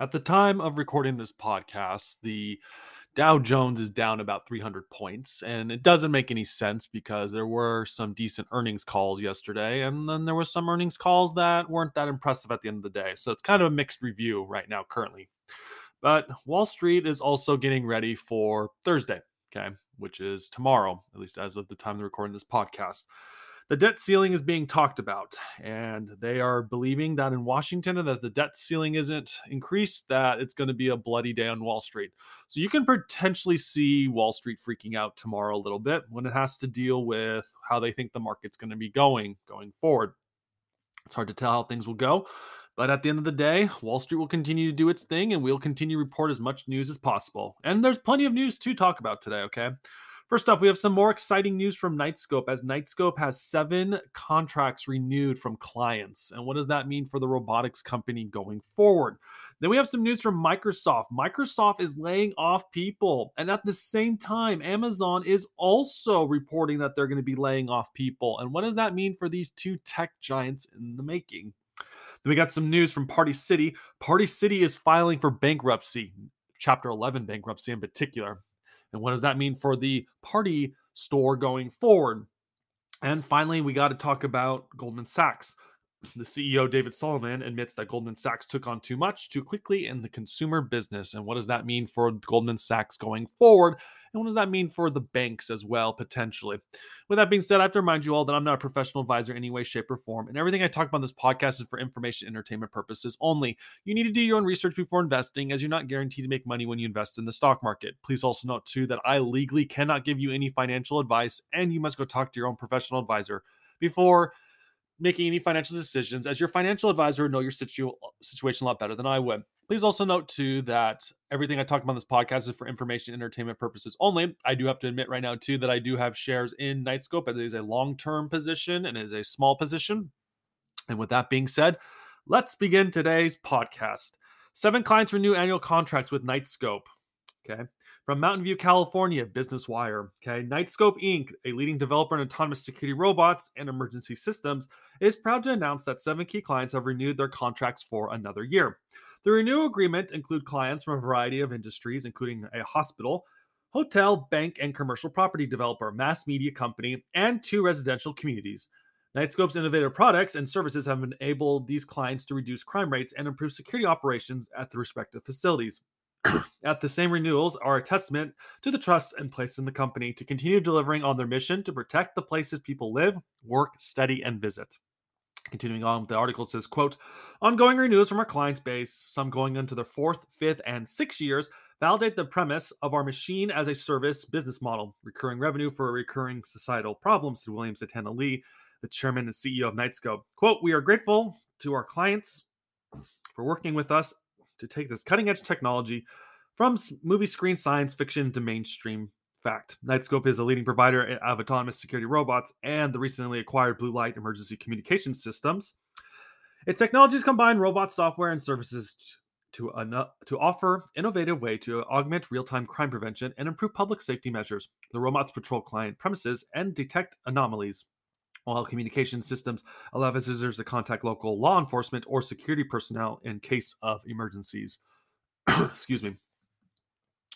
At the time of recording this podcast, the Dow Jones is down about 300 points, and it doesn't make any sense because there were some decent earnings calls yesterday, and then there were some earnings calls that weren't that impressive at the end of the day. So it's kind of a mixed review right now, currently. But Wall Street is also getting ready for Thursday, okay, which is tomorrow, at least as of the time of recording this podcast the debt ceiling is being talked about, and they are believing that in Washington and that the debt ceiling isn't increased, that it's going to be a bloody day on Wall Street. So you can potentially see Wall Street freaking out tomorrow a little bit when it has to deal with how they think the market's going to be going going forward. It's hard to tell how things will go. But at the end of the day, Wall Street will continue to do its thing and we'll continue to report as much news as possible. And there's plenty of news to talk about today, okay? First off, we have some more exciting news from Knightscope as Knightscope has seven contracts renewed from clients. And what does that mean for the robotics company going forward? Then we have some news from Microsoft. Microsoft is laying off people. And at the same time, Amazon is also reporting that they're going to be laying off people. And what does that mean for these two tech giants in the making? Then we got some news from Party City. Party City is filing for bankruptcy, Chapter 11 bankruptcy in particular. And what does that mean for the party store going forward? And finally, we got to talk about Goldman Sachs. The CEO, David Solomon, admits that Goldman Sachs took on too much too quickly in the consumer business. And what does that mean for Goldman Sachs going forward? And what does that mean for the banks as well, potentially? With that being said, I have to remind you all that I'm not a professional advisor in any way, shape, or form. And everything I talk about in this podcast is for information entertainment purposes only. You need to do your own research before investing, as you're not guaranteed to make money when you invest in the stock market. Please also note, too, that I legally cannot give you any financial advice, and you must go talk to your own professional advisor before making any financial decisions, as your financial advisor know your situ- situation a lot better than I would. Please also note too that everything I talk about on this podcast is for information entertainment purposes only. I do have to admit right now too that I do have shares in Knightscope. It is a long-term position and it is a small position. And with that being said, let's begin today's podcast. Seven clients renew annual contracts with Knightscope. Okay. From Mountain View, California, Business Wire. Okay. Knightscope Inc., a leading developer in autonomous security robots and emergency systems, is proud to announce that seven key clients have renewed their contracts for another year. The renewal agreement include clients from a variety of industries, including a hospital, hotel, bank, and commercial property developer, mass media company, and two residential communities. Knightscope's innovative products and services have enabled these clients to reduce crime rates and improve security operations at the respective facilities. At the same renewals are a testament to the trust and place in the company to continue delivering on their mission to protect the places people live, work, study, and visit. Continuing on the article, says, quote, ongoing renewals from our client base, some going into their fourth, fifth, and sixth years, validate the premise of our machine as a service business model, recurring revenue for a recurring societal problems, to William Santana Li, the chairman and CEO of Knightscope. Quote, we are grateful to our clients for working with us to take this cutting edge technology from movie screen science fiction to mainstream fact. Knightscope is a leading provider of autonomous security robots and the recently acquired blue light emergency communication systems. Its technologies combine robot software and services to, to offer innovative way to augment real-time crime prevention and improve public safety measures. The robots patrol client premises and detect anomalies, while communication systems allow visitors to contact local law enforcement or security personnel in case of emergencies. Excuse me.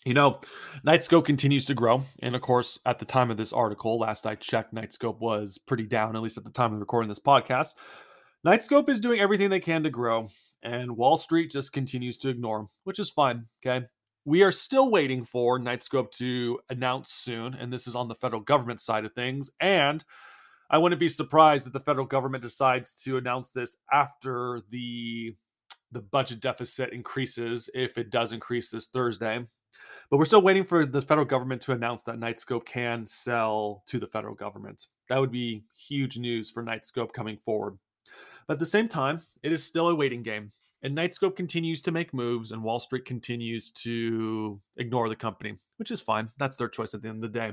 You know, Knightscope continues to grow. And of course, at the time of this article, last I checked, Knightscope was pretty down, at least at the time of recording this podcast. Knightscope is doing everything they can to grow, and Wall Street just continues to ignore, which is fine. Okay. We are still waiting for Knightscope to announce soon, and this is on the federal government side of things. And I wouldn't be surprised if the federal government decides to announce this after the the budget deficit increases if it does increase this Thursday. But we're still waiting for the federal government to announce that Knightscope can sell to the federal government. That would be huge news for Knightscope coming forward. But at the same time, it is still a waiting game. And Knightscope continues to make moves, and Wall Street continues to ignore the company, which is fine. That's their choice at the end of the day.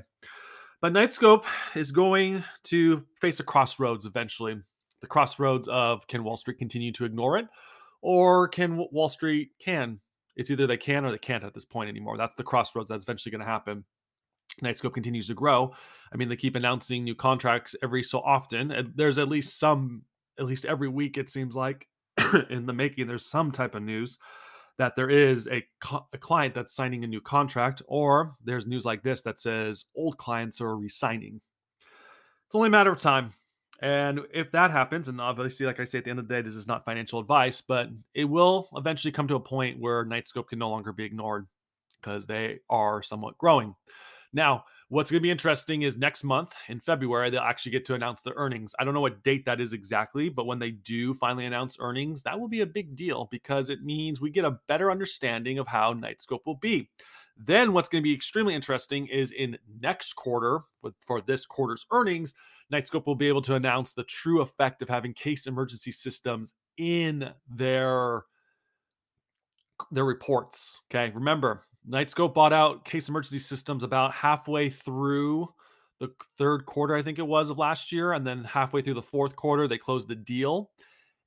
But Knightscope is going to face a crossroads eventually. The crossroads of can Wall Street continue to ignore it, or can Wall Street can it's either they can or they can't at this point anymore. That's the crossroads that's eventually going to happen. Knightscope continues to grow. I mean, they keep announcing new contracts every so often. And there's at least some, at least every week, it seems like, in the making, there's some type of news. That there is a, co- a client that's signing a new contract, or there's news like this that says old clients are resigning. It's only a matter of time. And if that happens, and obviously, like I say, at the end of the day, this is not financial advice, but it will eventually come to a point where Knightscope can no longer be ignored because they are somewhat growing. Now, what's going to be interesting is next month in February, they'll actually get to announce their earnings. I don't know what date that is exactly, but when they do finally announce earnings, that will be a big deal because it means we get a better understanding of how Knightscope will be. Then, what's going to be extremely interesting is in next quarter, for this quarter's earnings, Knightscope will be able to announce the true effect of having case emergency systems in their their reports. Okay, remember Knightscope bought out Case Emergency Systems about halfway through the third quarter, I think it was, of last year. And then halfway through the fourth quarter, they closed the deal.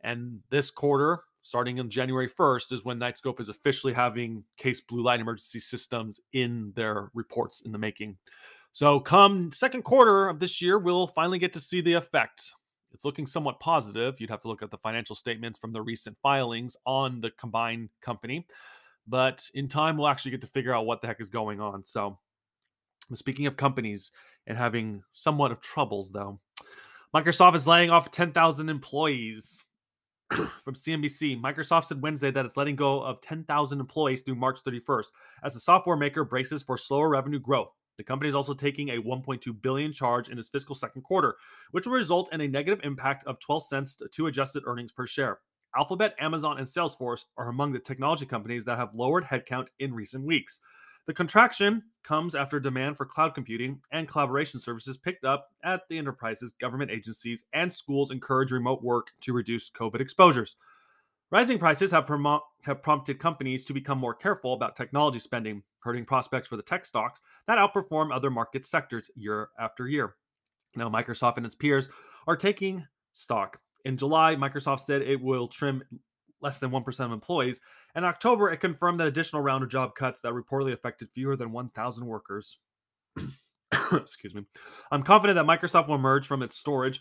And this quarter, starting on January 1st, is when Knightscope is officially having Case Blue Light Emergency Systems in their reports in the making. So, come second quarter of this year, we'll finally get to see the effect. It's looking somewhat positive. You'd have to look at the financial statements from the recent filings on the combined company. But in time, we'll actually get to figure out what the heck is going on. So, speaking of companies and having somewhat of troubles, though, Microsoft is laying off 10,000 employees. From CNBC, Microsoft said Wednesday that it's letting go of 10,000 employees through March 31st as the software maker braces for slower revenue growth. The company is also taking a 1.2 billion charge in its fiscal second quarter, which will result in a negative impact of 12 cents to adjusted earnings per share. Alphabet, Amazon, and Salesforce are among the technology companies that have lowered headcount in recent weeks. The contraction comes after demand for cloud computing and collaboration services picked up at the enterprises, government agencies, and schools encourage remote work to reduce COVID exposures. Rising prices have, prom- have prompted companies to become more careful about technology spending, hurting prospects for the tech stocks that outperform other market sectors year after year. Now, Microsoft and its peers are taking stock in July, Microsoft said it will trim less than 1% of employees. In October, it confirmed that additional round of job cuts that reportedly affected fewer than 1,000 workers. Excuse me. I'm confident that Microsoft will emerge from its storage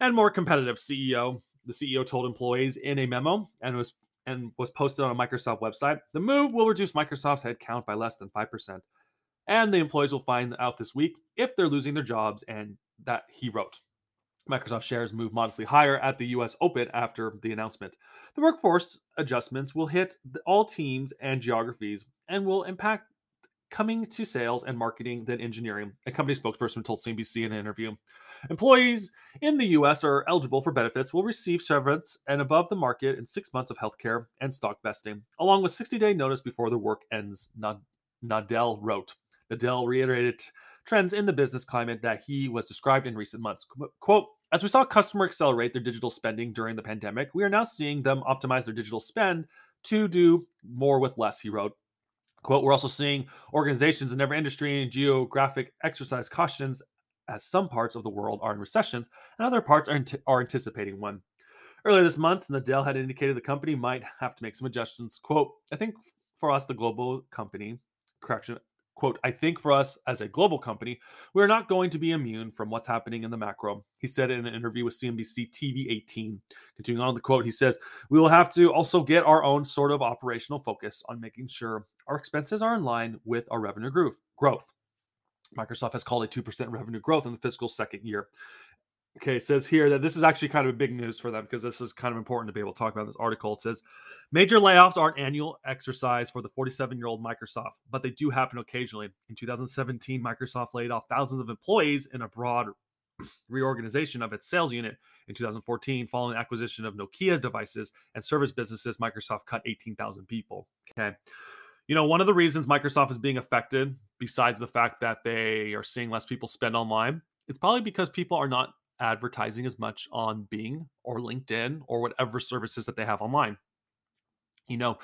and more competitive CEO. The CEO told employees in a memo and was and was posted on a Microsoft website. The move will reduce Microsoft's headcount by less than 5%. And the employees will find out this week if they're losing their jobs and that he wrote. Microsoft shares moved modestly higher at the US Open after the announcement. The workforce adjustments will hit all teams and geographies and will impact coming to sales and marketing than engineering, a company spokesperson told CNBC in an interview. Employees in the US are eligible for benefits will receive severance and above the market in six months of healthcare and stock vesting, along with 60 day notice before the work ends, Nadella wrote. Nadella reiterated trends in the business climate that he was described in recent months. Quote, as we saw customer accelerate their digital spending during the pandemic, we are now seeing them optimize their digital spend to do more with less, he wrote. Quote, we're also seeing organizations in every industry and geographic exercise cautions as some parts of the world are in recessions and other parts are, are anticipating one. Earlier this month, Nadella had indicated the company might have to make some adjustments. Quote, I think for us, the global company, correction, quote, I think for us as a global company, we're not going to be immune from what's happening in the macro. He said in an interview with CNBC TV 18. Continuing on the quote, he says, We will have to also get our own sort of operational focus on making sure our expenses are in line with our revenue growth. Microsoft has called a 2% revenue growth in the fiscal second year. Okay, says here that this is actually kind of a big news for them because this is kind of important to be able to talk about this article. It says major layoffs aren't annual exercise for the 47 year old Microsoft, but they do happen occasionally. In 2017, Microsoft laid off thousands of employees in a broad reorganization of its sales unit. In 2014, following acquisition of Nokia devices and service businesses, Microsoft cut 18,000 people. Okay. You know, one of the reasons Microsoft is being affected, besides the fact that they are seeing less people spend online, it's probably because people are not advertising as much on Bing or LinkedIn or whatever services that they have online. You know,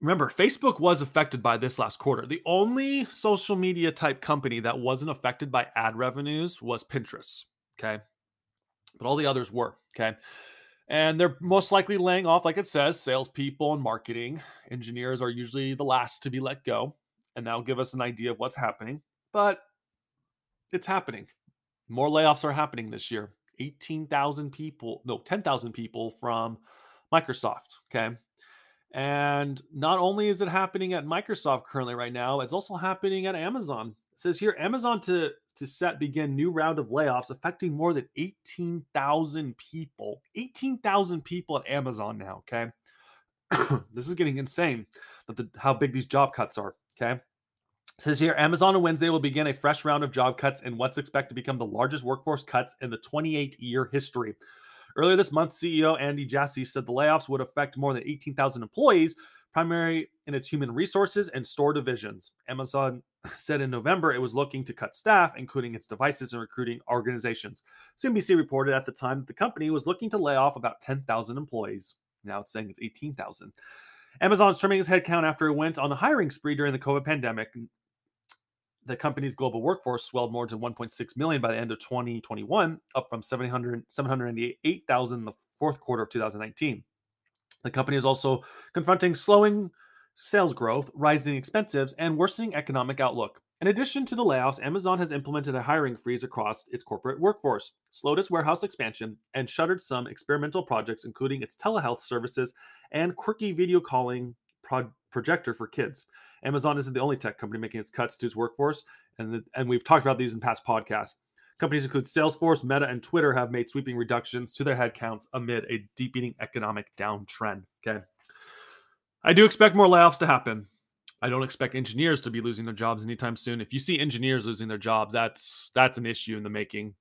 remember, Facebook was affected by this last quarter. The only social media type company that wasn't affected by ad revenues was Pinterest. Okay. But all the others were. Okay. And they're most likely laying off, like it says, salespeople and marketing. Engineers are usually the last to be let go. And that'll give us an idea of what's happening. But it's happening. More layoffs are happening this year. 18,000 people, no, 10,000 people from Microsoft. Okay. And not only is it happening at Microsoft currently right now, it's also happening at Amazon. It says here Amazon to to set begin new round of layoffs affecting more than 18,000 people. 18,000 people at Amazon now, okay? this is getting insane that the, how big these job cuts are, okay? It says here Amazon on Wednesday will begin a fresh round of job cuts in what's expected to become the largest workforce cuts in the 28 year history. Earlier this month, CEO Andy Jassy said the layoffs would affect more than 18,000 employees, primarily in its human resources and store divisions. Amazon said in November it was looking to cut staff, including its devices and recruiting organizations. CNBC reported at the time that the company was looking to lay off about 10,000 employees. Now it's saying it's 18,000. Amazon is trimming its headcount after it went on a hiring spree during the COVID pandemic the company's global workforce swelled more to 1.6 million by the end of 2021, up from 700, 788,000 in the fourth quarter of 2019. The company is also confronting slowing sales growth, rising expenses, and worsening economic outlook. In addition to the layoffs, Amazon has implemented a hiring freeze across its corporate workforce, slowed its warehouse expansion, and shuttered some experimental projects, including its telehealth services and quirky video calling pro- projector for kids. Amazon isn't the only tech company making its cuts to its workforce, and the, and we've talked about these in past podcasts. Companies include Salesforce, Meta, and Twitter have made sweeping reductions to their headcounts amid a deepening economic downtrend. Okay, I do expect more layoffs to happen. I don't expect engineers to be losing their jobs anytime soon. If you see engineers losing their jobs, that's that's an issue in the making.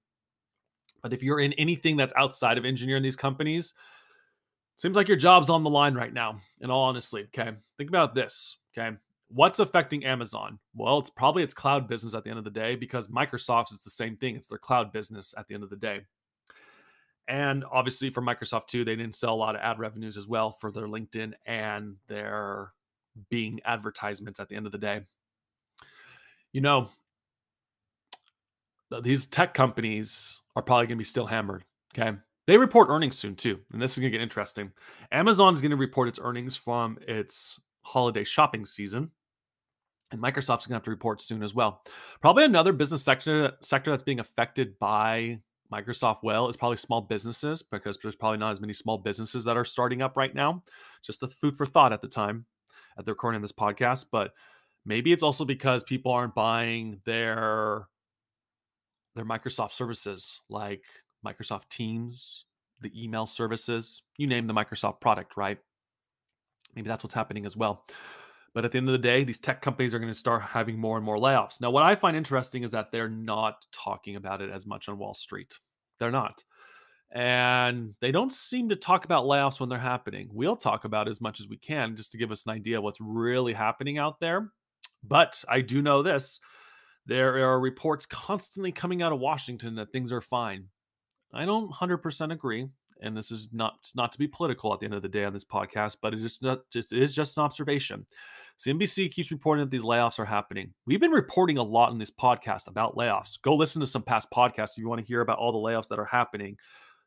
But if you're in anything that's outside of engineering these companies, seems like your job's on the line right now. In all honesty, okay, think about this. Okay, What's affecting Amazon? Well, it's probably its cloud business at the end of the day because Microsoft's it's the same thing. It's their cloud business at the end of the day. And obviously for Microsoft too, they didn't sell a lot of ad revenues as well for their LinkedIn and their Bing advertisements at the end of the day. You know, these tech companies are probably going to be still hammered. Okay. They report earnings soon too. And this is going to get interesting. Amazon is going to report its earnings from its holiday shopping season. And Microsoft's going to have to report soon as well. Probably another business sector sector that's being affected by Microsoft well is probably small businesses because there's probably not as many small businesses that are starting up right now. Just the food for thought at the time at the recording of this podcast. But maybe it's also because people aren't buying their their Microsoft services like Microsoft Teams, the email services, you name the Microsoft product, right? Maybe that's what's happening as well. But at the end of the day, these tech companies are going to start having more and more layoffs. Now, what I find interesting is that they're not talking about it as much on Wall Street. They're not. And they don't seem to talk about layoffs when they're happening. We'll talk about as much as we can just to give us an idea of what's really happening out there. But I do know this there are reports constantly coming out of Washington that things are fine. I don't 100% agree and this is not not to be political at the end of the day on this podcast, but it is not just it is just an observation. CNBC keeps reporting that these layoffs are happening. We've been reporting a lot in this podcast about layoffs. Go listen to some past podcasts if you want to hear about all the layoffs that are happening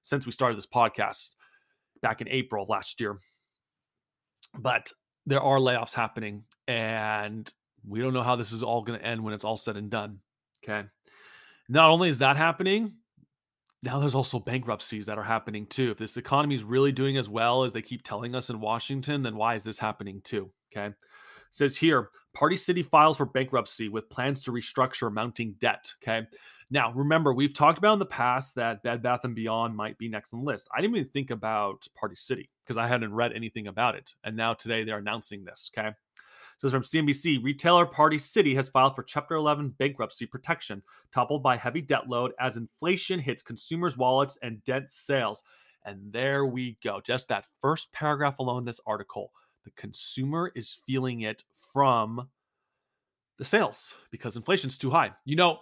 since we started this podcast back in April of last year. But there are layoffs happening, and we don't know how this is all going to end when it's all said and done. Okay. Not only is that happening, now there's also bankruptcies that are happening too. If this economy is really doing as well as they keep telling us in Washington, then why is this happening too? Okay. It says here, Party City files for bankruptcy with plans to restructure mounting debt. Okay. Now, remember, we've talked about in the past that Bed Bath and Beyond might be next on the list. I didn't even think about Party City because I hadn't read anything about it. And now today they're announcing this. Okay says from CNBC, retailer Party City has filed for Chapter 11 bankruptcy protection, toppled by heavy debt load as inflation hits consumers' wallets and dent sales. And there we go. Just that first paragraph alone, this article. The consumer is feeling it from the sales because inflation's too high. You know,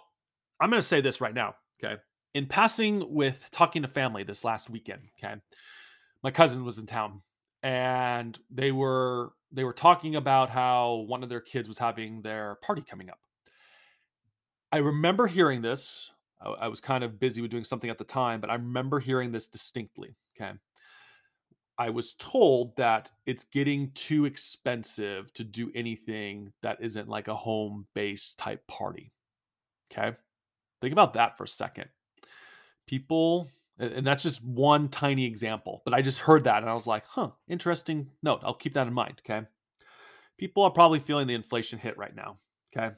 I'm going to say this right now. Okay. In passing with talking to family this last weekend, okay, my cousin was in town and they were they were talking about how one of their kids was having their party coming up. I remember hearing this. I, I was kind of busy with doing something at the time, but I remember hearing this distinctly. Okay. I was told that it's getting too expensive to do anything that isn't like a home base type party. Okay. Think about that for a second. People And that's just one tiny example. But I just heard that and I was like, huh, interesting note. I'll keep that in mind. Okay. People are probably feeling the inflation hit right now. Okay.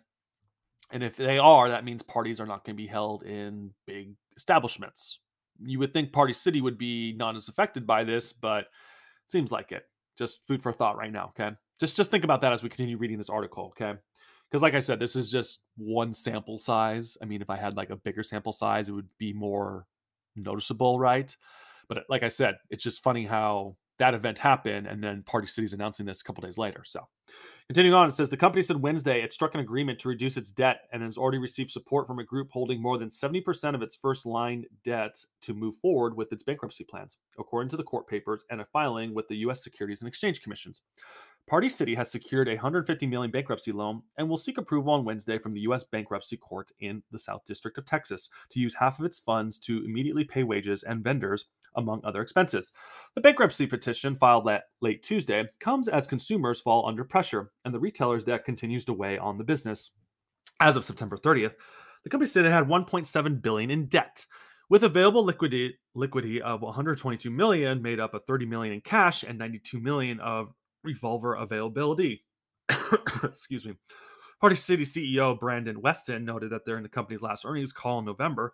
And if they are, that means parties are not going to be held in big establishments. You would think Party City would be not as affected by this, but seems like it. Just food for thought right now. Okay. Just just think about that as we continue reading this article. Okay because like i said this is just one sample size i mean if i had like a bigger sample size it would be more noticeable right? But uh, like i said it's just funny how that event happened and then party city's announcing this a couple days later so. Continuing on it says the company said wednesday it struck an agreement to reduce its debt and has already received support from a group holding more than 70% of its first line debt to move forward with its bankruptcy plans according to the court papers and a filing with the us securities and exchange commissions Party City has secured a 150 million bankruptcy loan and will seek approval on Wednesday from the U.S. Bankruptcy Court in the South District of Texas to use half of its funds to immediately pay wages and vendors, among other expenses. The bankruptcy petition filed late Tuesday comes as consumers fall under pressure and the retailer's debt continues to weigh on the business. As of September 30th, the company said it had 1.7 billion in debt. With available liquidity, liquidity of 122 million, made up of 30 million in cash and 92 million of revolver availability. Excuse me. Party City CEO Brandon Weston noted that during the company's last earnings call in November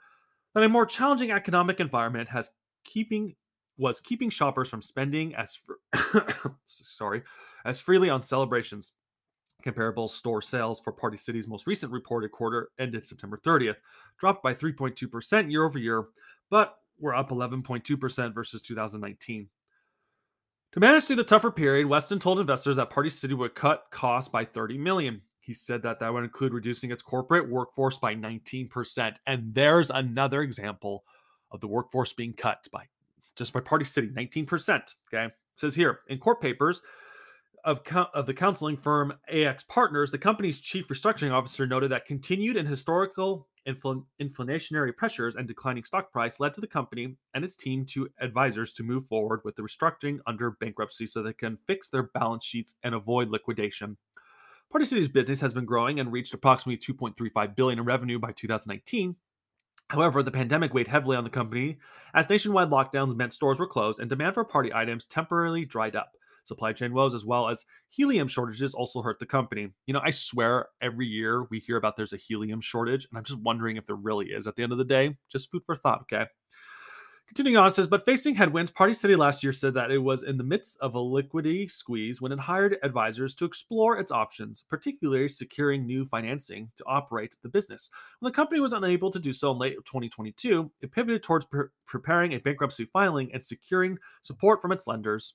that a more challenging economic environment has keeping was keeping shoppers from spending as fr- sorry as freely on celebrations. Comparable store sales for Party City's most recent reported quarter ended September 30th, dropped by 3.2% year over year, but were up 11.2% versus 2019. To manage through the tougher period, Weston told investors that Party City would cut costs by 30 million. He said that that would include reducing its corporate workforce by 19%. And there's another example of the workforce being cut by just by Party City, 19%. Okay. It says here in court papers, of, of the counseling firm AlixPartners, the company's chief restructuring officer noted that continued and historical infl- inflationary pressures and declining stock price led to the company and its team to advisors to move forward with the restructuring under bankruptcy so they can fix their balance sheets and avoid liquidation. Party City's business has been growing and reached approximately 2.35 billion in revenue by 2019. However, the pandemic weighed heavily on the company as nationwide lockdowns meant stores were closed and demand for party items temporarily dried up. Supply chain woes, as well as helium shortages, also hurt the company. You know, I swear every year we hear about there's a helium shortage, and I'm just wondering if there really is at the end of the day. Just food for thought, okay? Continuing on, says, but facing headwinds, Party City last year said that it was in the midst of a liquidity squeeze when it hired advisors to explore its options, particularly securing new financing to operate the business. When the company was unable to do so in late 2022, it pivoted towards pre- preparing a bankruptcy filing and securing support from its lenders.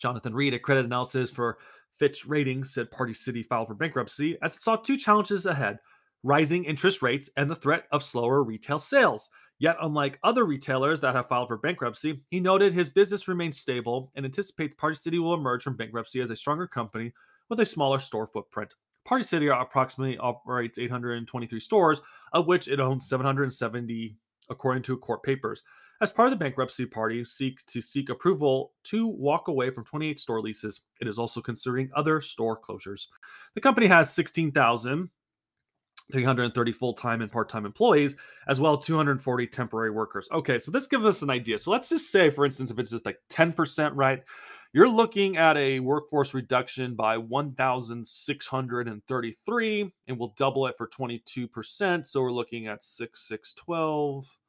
Jonathan Reed, a credit analysis for Fitch Ratings, said Party City filed for bankruptcy as it saw two challenges ahead rising interest rates and the threat of slower retail sales. Yet, unlike other retailers that have filed for bankruptcy, he noted his business remains stable and anticipates Party City will emerge from bankruptcy as a stronger company with a smaller store footprint. Party City approximately operates 823 stores, of which it owns 770, according to court papers. As part of the bankruptcy party seeks to seek approval to walk away from 28 store leases. It is also considering other store closures. The company has 16,330 full-time and part-time employees as well 240 temporary workers okay so this gives us an idea so let's just say for instance if it's just like 10% right you're looking at a workforce reduction by 1633 and we'll double it for 22% so we're looking at 6612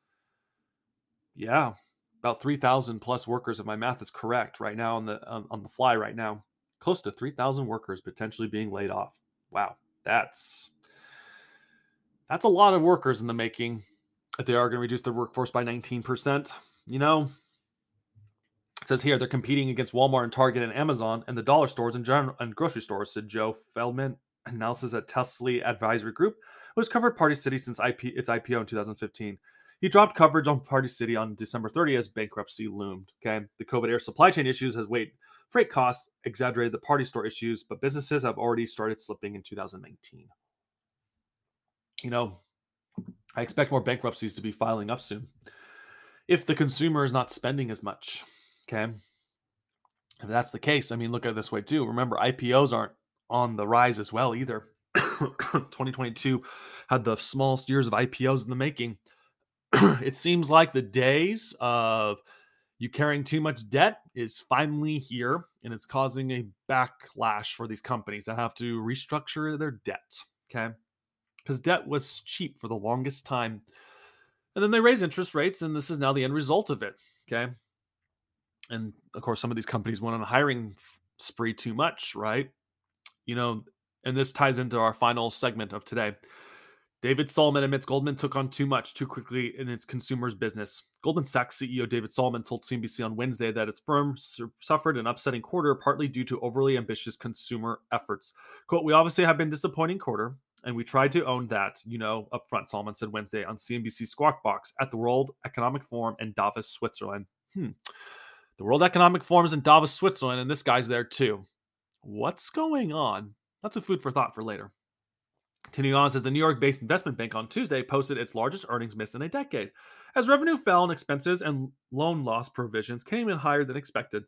yeah, about 3,000 plus workers, if my math is correct, right now on the on, on the fly right now. Close to 3,000 workers potentially being laid off. Wow, that's that's a lot of workers in the making. If they are going to reduce their workforce by 19%, you know, it says here they're competing against Walmart and Target and Amazon and the dollar stores and general and grocery stores, said Joe Feldman, analysis at Telsey Advisory Group, who has covered Party City since IP, its IPO in 2015. He dropped coverage on Party City on December 30 as bankruptcy loomed. Okay. The COVID era supply chain issues has weighed freight costs, exaggerated the party store issues, but businesses have already started slipping in 2019. You know, I expect more bankruptcies to be filing up soon. If the consumer is not spending as much, okay. If that's the case, I mean, look at it this way too. Remember, IPOs aren't on the rise as well either. 2022 had the smallest years of IPOs in the making it seems like the days of you carrying too much debt is finally here and it's causing a backlash for these companies that have to restructure their debt. Okay. Because debt was cheap for the longest time. And then they raise interest rates, and this is now the end result of it. Okay. And of course, some of these companies went on a hiring spree too much, right? You know, and this ties into our final segment of today. David Solomon admits Goldman took on too much too quickly in its consumers business. Goldman Sachs CEO David Solomon told CNBC on Wednesday that its firm su- suffered an upsetting quarter partly due to overly ambitious consumer efforts. Quote, We obviously have been disappointing quarter, and we tried to own that, you know, up front, Solomon said Wednesday on CNBC Squawk Box at the World Economic Forum in Davos, Switzerland. Hmm. The World Economic Forum is in Davos, Switzerland, and this guy's there too. What's going on? That's a food for thought for later. Continuing on, says the New York based investment bank on Tuesday posted its largest earnings miss in a decade. As revenue fell and expenses and loan loss provisions came in higher than expected,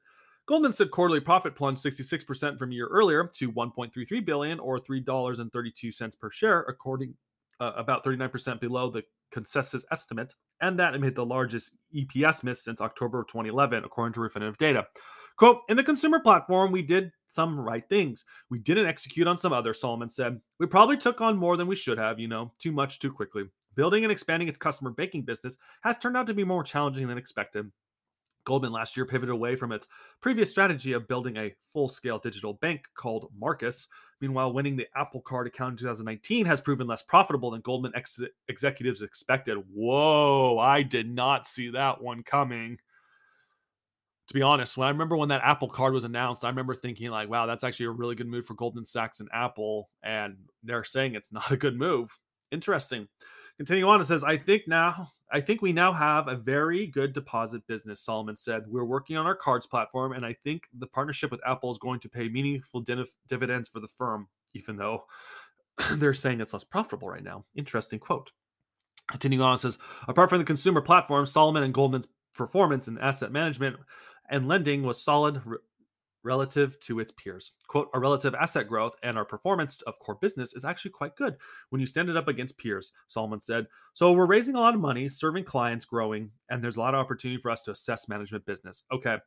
Goldman said quarterly profit plunged 66% from a year earlier to 1.33 billion or $3.32 per share, according uh, about 39% below the consensus estimate, and that amid the largest EPS miss since October of 2011, according to Refinitiv data. Quote, in the consumer platform, we did some right things. We didn't execute on some other, Solomon said. We probably took on more than we should have, you know, too much too quickly. Building and expanding its customer banking business has turned out to be more challenging than expected. Goldman last year pivoted away from its previous strategy of building a full scale digital bank called Marcus. Meanwhile, winning the Apple Card account in 2019 has proven less profitable than Goldman ex- executives expected. Whoa, I did not see that one coming to be honest, when I remember when that Apple card was announced, I remember thinking like, wow, that's actually a really good move for Goldman Sachs and Apple. And they're saying it's not a good move. Interesting. Continuing on, it says, I think now, I think we now have a very good deposit business, Solomon said. We're working on our cards platform, and I think the partnership with Apple is going to pay meaningful dividends for the firm, even though they're saying it's less profitable right now. Interesting quote. Continuing on, it says, apart from the consumer platform, Solomon and Goldman's performance in asset management and lending was solid re- relative to its peers. Quote, our relative asset growth and our performance of core business is actually quite good when you stand it up against peers, Solomon said. So we're raising a lot of money, serving clients, growing, and there's a lot of opportunity for us to assess management business. Okay.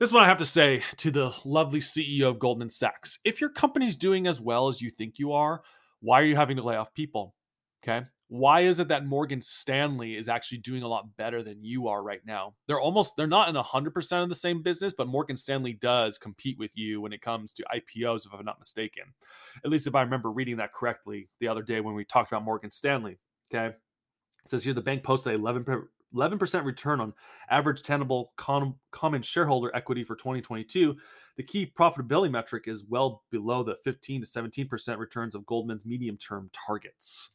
This is what I have to say to the lovely CEO of Goldman Sachs. If your company's doing as well as you think you are, why are you having to lay off people? Okay why is it that Morgan Stanley is actually doing a lot better than you are right now? They're almost they're not in 100% of the same business, but Morgan Stanley does compete with you when it comes to IPOs if I'm not mistaken. At least if I remember reading that correctly the other day when we talked about Morgan Stanley, okay? It says here the bank posted 11 11% return on average tangible common shareholder equity for 2022. The key profitability metric is well below the 15 to 17% returns of Goldman's medium term targets.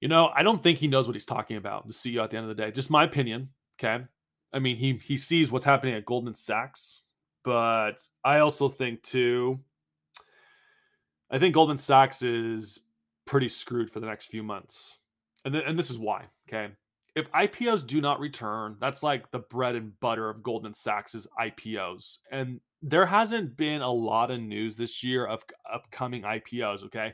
You know, I don't think he knows what he's talking about. The CEO at the end of the day, just my opinion. Okay, I mean he he sees what's happening at Goldman Sachs, but I also think too. I think Goldman Sachs is pretty screwed for the next few months, and th- and this is why. Okay, if IPOs do not return, that's like the bread and butter of Goldman Sachs's IPOs, and there hasn't been a lot of news this year of upcoming IPOs. Okay,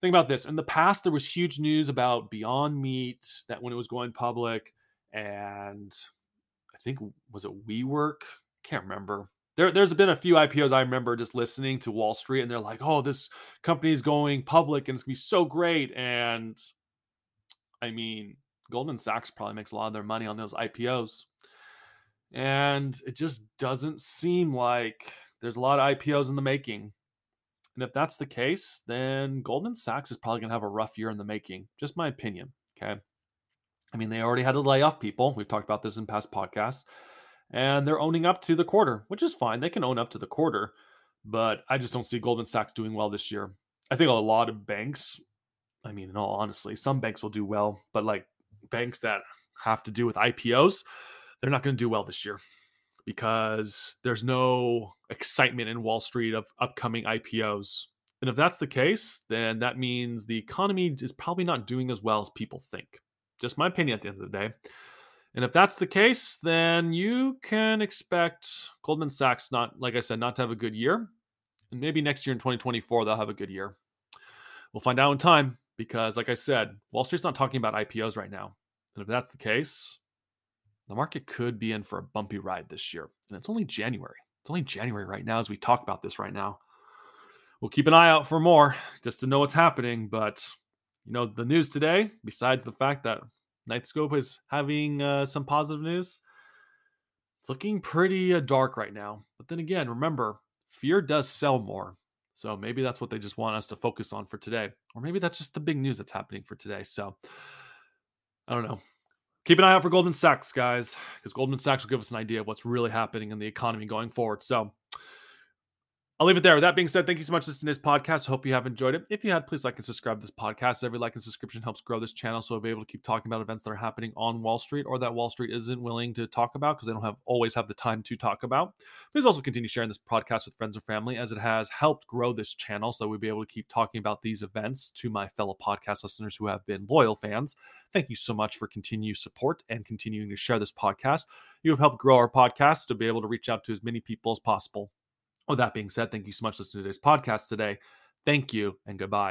think about this. In the past, there was huge news about Beyond Meat that when it was going public, and I think was it WeWork? Can't remember. There, there's been a few IPOs I remember just listening to Wall Street, and they're like, "Oh, this company's going public, and it's gonna be so great." And I mean, Goldman Sachs probably makes a lot of their money on those IPOs, and it just doesn't seem like there's a lot of IPOs in the making. And if that's the case, then Goldman Sachs is probably going to have a rough year in the making. Just my opinion. Okay. I mean, they already had to lay off people. We've talked about this in past podcasts. And they're owning up to the quarter, which is fine. They can own up to the quarter. But I just don't see Goldman Sachs doing well this year. I think a lot of banks, I mean, in all honesty, some banks will do well, but like banks that have to do with IPOs, they're not going to do well this year because there's no excitement in Wall Street of upcoming IPOs. And if that's the case, then that means the economy is probably not doing as well as people think. Just my opinion at the end of the day. And if that's the case, then you can expect Goldman Sachs not, like I said, not to have a good year. And maybe next year in 2024, they'll have a good year. We'll find out in time because, like I said, Wall Street's not talking about IPOs right now. And if that's the case, the market could be in for a bumpy ride this year. And it's only January. It's only January right now as we talk about this right now. We'll keep an eye out for more just to know what's happening. But, you know, the news today, besides the fact that Knightscope is having uh, some positive news, it's looking pretty uh, dark right now. But then again, remember, fear does sell more. So maybe that's what they just want us to focus on for today. Or maybe that's just the big news that's happening for today. So I don't know. Keep an eye out for Goldman Sachs, guys, because Goldman Sachs will give us an idea of what's really happening in the economy going forward. So I'll leave it there. With that being said, thank you so much for listening to this podcast. Hope you have enjoyed it. If you had, please like and subscribe to this podcast. Every like and subscription helps grow this channel, so we'll be able to keep talking about events that are happening on Wall Street or that Wall Street isn't willing to talk about because they don't have always have the time to talk about. Please also continue sharing this podcast with friends or family, as it has helped grow this channel, so we'll be able to keep talking about these events to my fellow podcast listeners who have been loyal fans. Thank you so much for continued support and continuing to share this podcast. You have helped grow our podcast to be able to reach out to as many people as possible. With that being said, thank you so much for listening to today's podcast today. Thank you and goodbye.